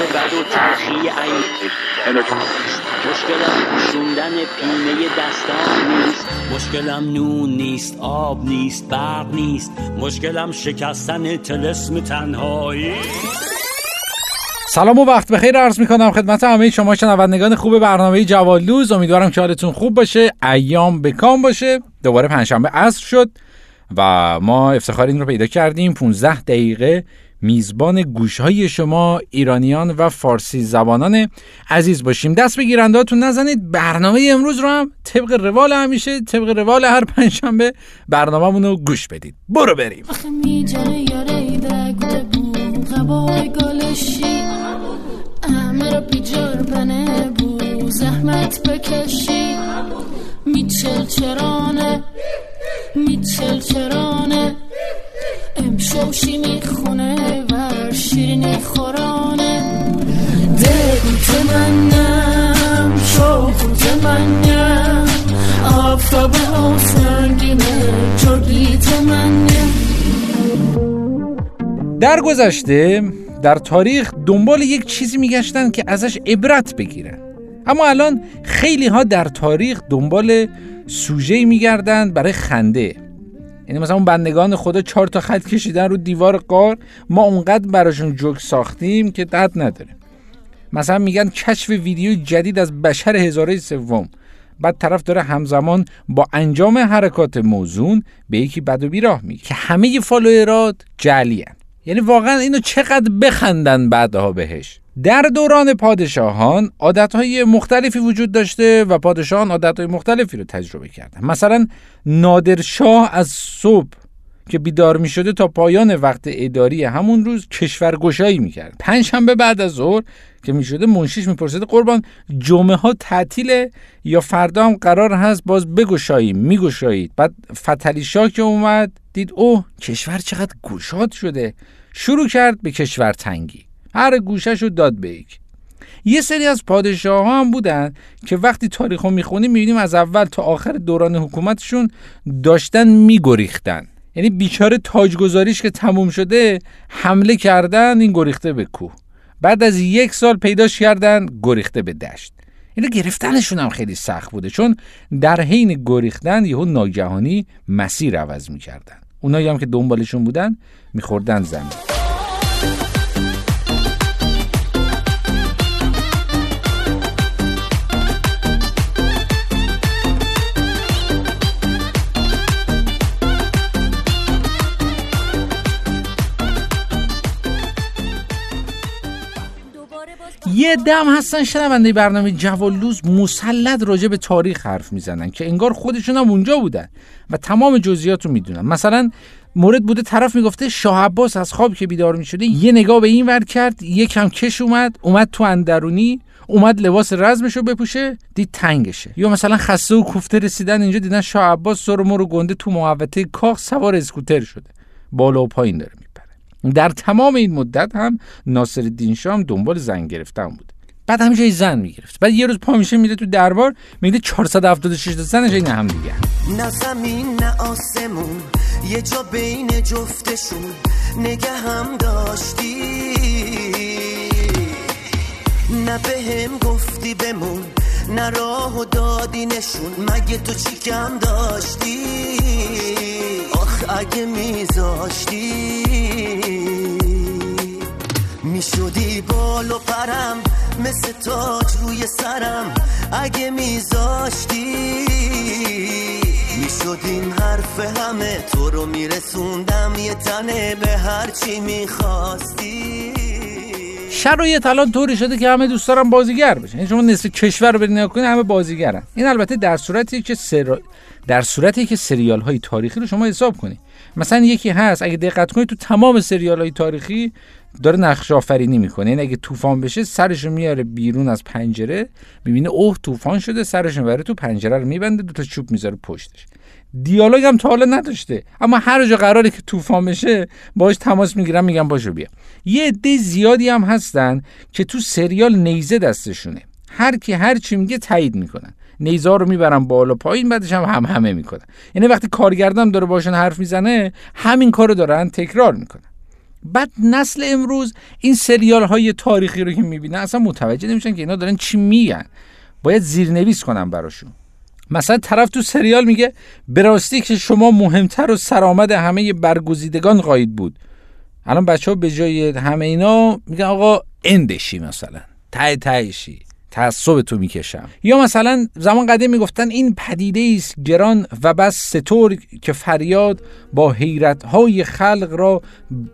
وقت بد و تلخی مشکلم شوندن پینه دستان نیست. مشکلم نون نیست آب نیست برق نیست. مشکلم شکستن تلسم تنهایی. سلام و وقت بخیر. عرض می‌کنم خدمت همه شما شنوندگان خوب برنامه جوالوز امیدوارم که حالتون خوب باشه ایام بکام باشه. دوباره پنجشنبه عصر شد و ما افتخار این رو پیدا کردیم. 15 دقیقه میزبان گوشهای شما ایرانیان و فارسی زبانان. عزیز باشیم دست به نزنید. برنامه امروز رو هم طبق روال همیشه طبق روال هر پنجشنبه برنامه رو گوش بدید. برو بریم. میچل چرانه میچل چرانه. امشوشی می‌خونه و شیرینی خورانه. دگوت منم شوخوت منم. آفتاب سنگینه جرگیت منم در گذشته در تاریخ دنبال یک چیزی میگشتن که ازش عبرت بگیرن اما الان خیلی ها در تاریخ دنبال سوژه میگردند برای خنده. یعنی مثلا اون بندگان خدا چهار تا خط کشیدن رو دیوار قار ما اونقدر براشون جوک ساختیم که دد نداره. مثلا میگن کشف ویدیو جدید از بشر هزاره سوم بعد طرف داره همزمان با انجام حرکات موزون به یکی بد و بیراه میگه. که همه فالوئرات جعلی یعنی واقعا اینو چقدر بخندن بعدها بهش. در دوران پادشاهان عادتهای مختلفی وجود داشته و پادشاهان عادتهای مختلفی رو تجربه کردن. مثلا نادرشاه از صبح که بیدار می شده تا پایان وقت اداری همون روز کشورگشایی می کرد پنجشنبه بعد از ظهر که می شده منشیش می پرسید قربان جمعه ها تعطیله یا فردا هم قرار هست باز بگشاییم؟ می گشایید بعد فتلی که اومد دید اوه کشور چقدر گشاد شده. شروع کرد به کشور تنگی. هر گوشش رو داد به یک یه سری از پادشاه ها هم بودن که وقتی تاریخ رو می‌خونیم می‌بینیم از اول تا آخر دوران حکومتشون داشتن میگریختن. یعنی بیچاره تاجگذاریش که تموم شده حمله کردن این گریخته به کوه. بعد از یک سال پیداش کردن گریخته به دشت. اینو گرفتنشون هم خیلی سخت بوده چون در حین گریختن یهو ناگهانی مسیر عوض می‌کردن. اونایی هم که دنبالشون بودن میخوردن زمین. یه دم هستن شنونده برنامه جوالوز مسلط راجع به تاریخ حرف می‌زنن که انگار خودشون هم اونجا بودن و تمام جزئیات رو می‌دونن. مثلا مورد بوده طرف می‌گفته شاه عباس از خواب که بیدار می‌شده یه نگاه به این ور کرد یکم کش اومد اومد تو اندرونی اومد لباس رزمش رو بپوشه دید تنگشه. یا مثلا خسته و کوفته رسیدن اینجا دیدن شاه عباس سر رو گنده تو محوطه کاخ سوار اسکوتر شده. بالا و پایین داره در تمام این مدت هم ناصر الدین شاه دنبال زن گرفتن بود. بعد همیشه زن می‌گرفت. بعد یه روز پا میشه میره تو دربار میگه 476 تا زنش این هم دیگه. نه زمین نه آسمون یه جا بین جفتشون نگه هم داشتی. نه به هم گفتی بمون نه راه و دادی نشون مگه تو چی کم داشتی؟ آخ اگه میذاشتی. می‌شدی بال و پرم مثل تاج روی سرم. اگه میذاشتی می‌شد این حرف همه. تو رو میرسوندم یه تنه به هرچی می‌خواستی شرایط الان طوری شده که همه دوست دارن بازیگر بشن. یعنی شما نصف کشور رو برین کنید همه بازیگرن. این البته در صورتی که سر... در صورتی که سریال های تاریخی رو شما حساب کنید. مثلا یکی هست اگه دقت کنید تو تمام سریال های تاریخی داره نقش آفرینی می‌کنه. یعنی اگه طوفان بشه سرش رو میاره بیرون از پنجره می‌بینه اوه طوفان شده سرش رو تو پنجره رو میبنده دو تا چوب می‌ذاره پشتش. دیالوگ هم تا حالا نداشته. اما هر جا قراره که طوفان بشه باش تماس می‌گیرن میگن باشو بیا. یه عده زیادی هم هستن که تو سریال نیزه دستشونه. هر کی هر چی میگه تایید می‌کنن. نیزا رو می‌برن بالا پایین بعدش هم هم همه می‌کنن. یعنی وقتی کارگردان داره باشون حرف می‌زنه همین کارو دارن تکرار می‌کنن. بعد نسل امروز این سریال های تاریخی رو که می‌بینن اصلا متوجه نمیشن که اینا دارن چی میگن. باید زیرنویس کنم براشون. مثلا طرف تو سریال میگه به راستی که شما مهمتر و سرآمد همه برگزیدگان قاید بود. الان بچه ها به جای همه اینا میگن آقا اندشی مثلا. ته تهشی. تعصب تو می‌کشم. یا مثلا زمان قدیم می‌گفتن این پدیده است گران و بس ستور که فریاد با حیرت های خلق را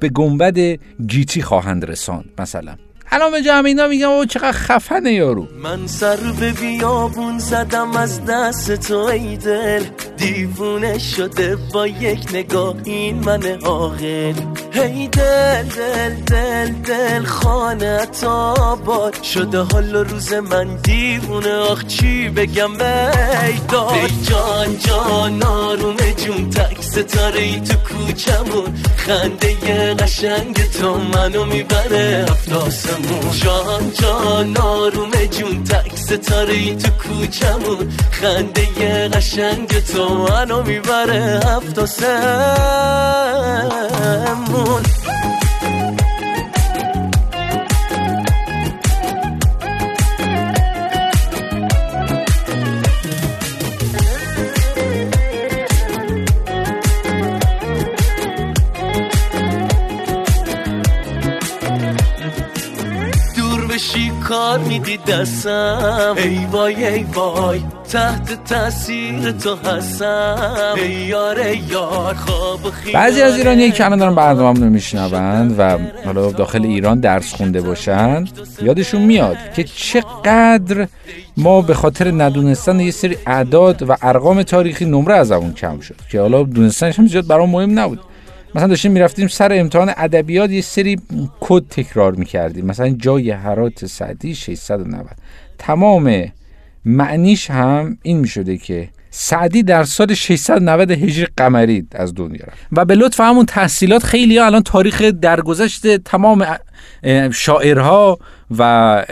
به گنبد گیتی خواهند رساند مثلا. الان به جمع اینا میگم او چقدر خفنه یارو. من سر به بیابون زدم از دست تو ای دل. دیوونه شده با یک نگاه این من آقل هی دل دل دل دل خانه باد. شده حال روز من دیوونه آخ چی بگم بیداد جان جان آروم جون تک ستاره ای تو کوچمون. خنده قشنگ تو منو می‌بره هفت جان جان آروم جون تک ستاره ای تو کوچمون خنده قشنگ تو منو می‌بره هفت سمون کار میدی دستم. ای وای ای وای. تحت تاثیر تو هستم. ای یار ای یار. خواب بعضی از ایرانی که الان دارن برنامه رو میشنوند و حالا داخل ایران درس خونده باشن یادشون میاد که چقدر ما به خاطر ندونستن یه سری اعداد و ارقام تاریخی نمره از اون کم شد که حالا دونستنش هم زیاد برام مهم نبود. مثلا داشتیم می‌رفتیم سر امتحان ادبیات یه سری کد تکرار می‌کردیم. مثلا جای حرات سعدی 690 تمام معنیش هم این می‌شده که سعدی در سال 690 هجری قمری از دنیا رفت. و به لطف همون تحصیلات خیلی ها الان تاریخ درگذشت تمام شاعرها و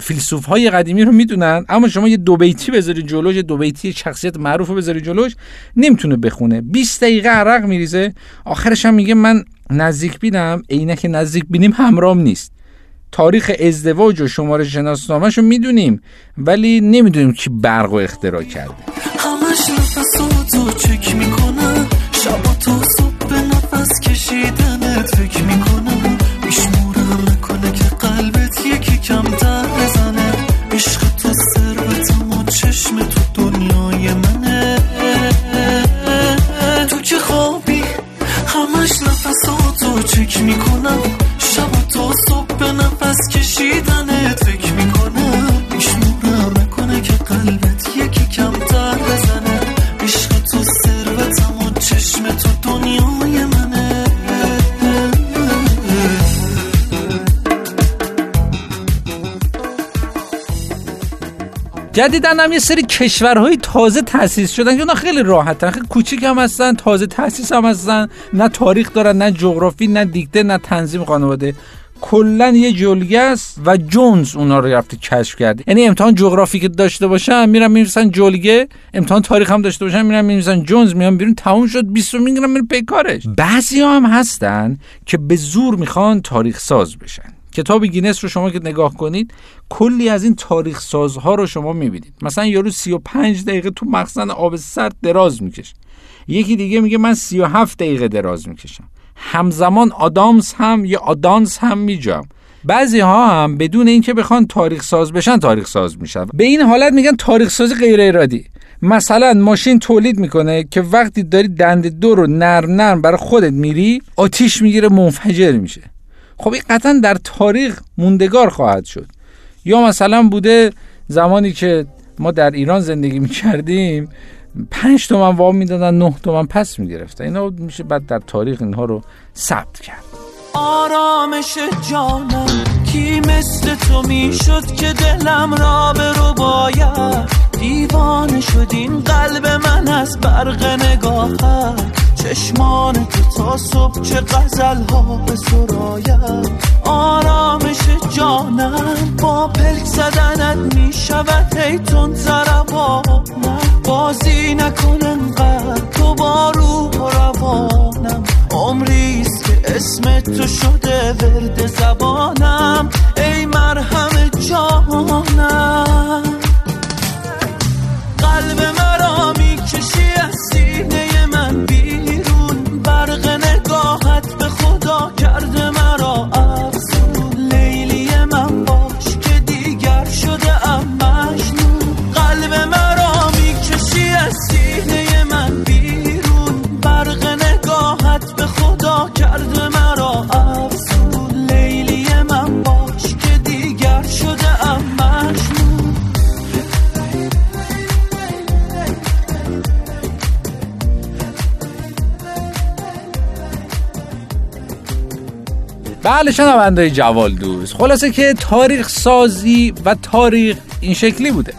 فیلسوف های قدیمی رو می‌دونن اما شما یه دو بیتی بذاری جلوش دو بیتی شخصیت معروف بذاری جلوش نمی‌تونه بخونه. 20 دقیقه عرق میریزه. آخرش هم میگه من نزدیک بینم عینک نزدیک بینیم همرام نیست. تاریخ ازدواج و شماره شناسنامهش رو می‌دونیم ولی نمی‌دونیم کی برق و اختراع کرده. همش تو چک می‌کنه شب تو صبح نفس کشیدنت فکر می‌کنه. دنیای منه جدیدن هم یه سری کشورهای تازه تاسیس شدن که خیلی راحتن خیلی کوچیک هم هستن تازه تاسیس هم هستن. نه تاریخ دارن نه جغرافی نه دیکته نه تنظیم خانواده. کلا یه جلگه است و جونز اونا رو رفته کشف کرده. یعنی امتحان جغرافی که داشته باشن میرن می‌رسن جلگه امتحان تاریخ هم داشته باشن میرن می‌رسن جونز میان بیرون تموم شد 20 می‌گیرن میرن پی کارش بعضی هم هستن که به زور می‌خوان تاریخ ساز بشن. کتاب گینس رو شما که نگاه کنید کلی از این تاریخ سازها رو شما می‌بینید. مثلا یارو 35 دقیقه تو مخزن آب سرد دراز می‌کشه. یکی دیگه میگه من 37 دقیقه دراز می‌کشم. همزمان آدامس هم یا آدانس هم میجام. بعضی ها هم بدون اینکه بخوان تاریخ ساز بشن تاریخ ساز میشن. به این حالت میگن تاریخ سازی غیر ارادی. مثلا ماشین تولید می‌کنه که وقتی داری دنده دو رو نرم نرم برای خودت میری آتیش می‌گیره منفجر میشه. خب این قطعا در تاریخ موندگار خواهد شد. یا مثلا بوده زمانی که ما در ایران زندگی می‌کردیم پنج تومن وام می‌دادن نه تومن پس می‌گرفتن. اینا میشه بعد در تاریخ اینها رو ثبت کرد. آرامش جانم کی مثل تو می‌شد که دلم را به رو باید؟ دیوانه شد این قلب من از برق نگاهت. چشمان تو تا صبح چه غزل ها به سراید آرامش جانم با پلک زدنت می شود هیتون زربانم بازی نکنن قد تو با تو روانم. عمریست که اسم تو شده ورد زبانم. ای مرهم جانم. قلب بله شنونده جوال دوست. خلاصه که تاریخ سازی و تاریخ این شکلی بوده.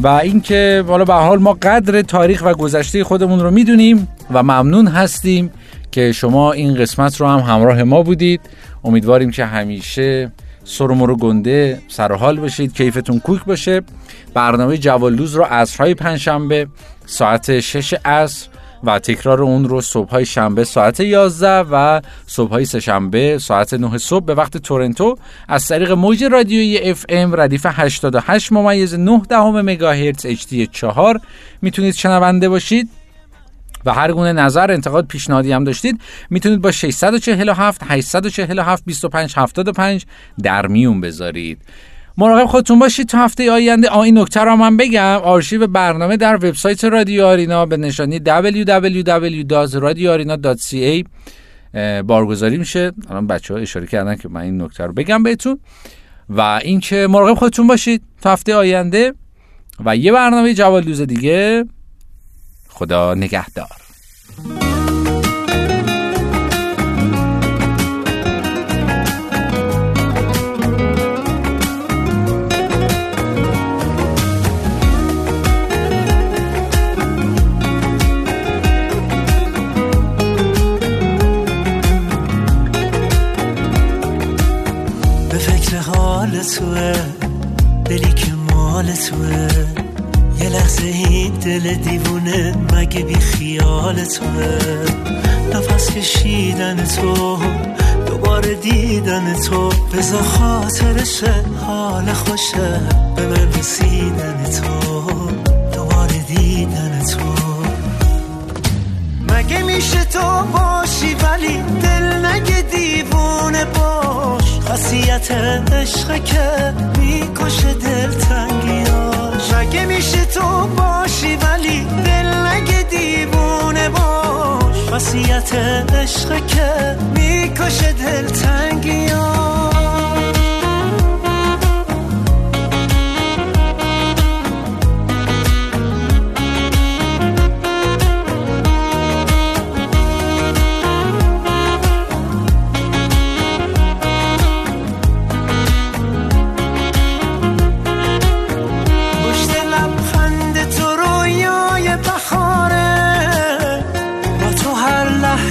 و اینکه حالا به حال ما قدر تاریخ و گذشته خودمون رو می‌دونیم و ممنون هستیم که شما این قسمت رو هم همراه ما بودید. امیدواریم که همیشه سرمو رو گنده سر حال باشید کیفتون کوک باشه. برنامه جوالدوز رو عصرهای پنجشنبه ساعت 6 عصر و تکرار اون رو صبح های شنبه ساعت 11 و صبح های سهشنبه ساعت 9 صبح به وقت تورنتو از طریق موج رادیویی FM ردیف 88 ممیز 9 دهم مگاهرتز H 4 می‌تونید شنونده باشید و هر گونه نظر انتقاد پیشنهادی هم داشتید می‌تونید با 647 847 25 75 در میون بذارید. مراقب خودتون باشید تا هفته آینده. آ این نکته رو من بگم. آرشیو برنامه در وبسایت رادیو آرینا به نشانی www.radioarena.ca بارگذاری میشه. الان بچه ها اشاره کردن که من این نکته رو بگم بهتون. و اینکه مراقب خودتون باشید تا هفته آینده. و یه برنامه جوال دیگه. خدا نگهدار. توه نفس کشیدن تو دوباره دیدن تو. بزا خاطرشه حال خوشه به من رسیدن تو. دوباره دیدن تو. مگه میشه تو باشی ولی دل نگه دیوونه باش؟ خاصیت عشق که می‌کشه دل تنگیاش مگه میشه تو باشی ولی دل نگه دیوونه باش. خاصیت عشق که می‌کشه دل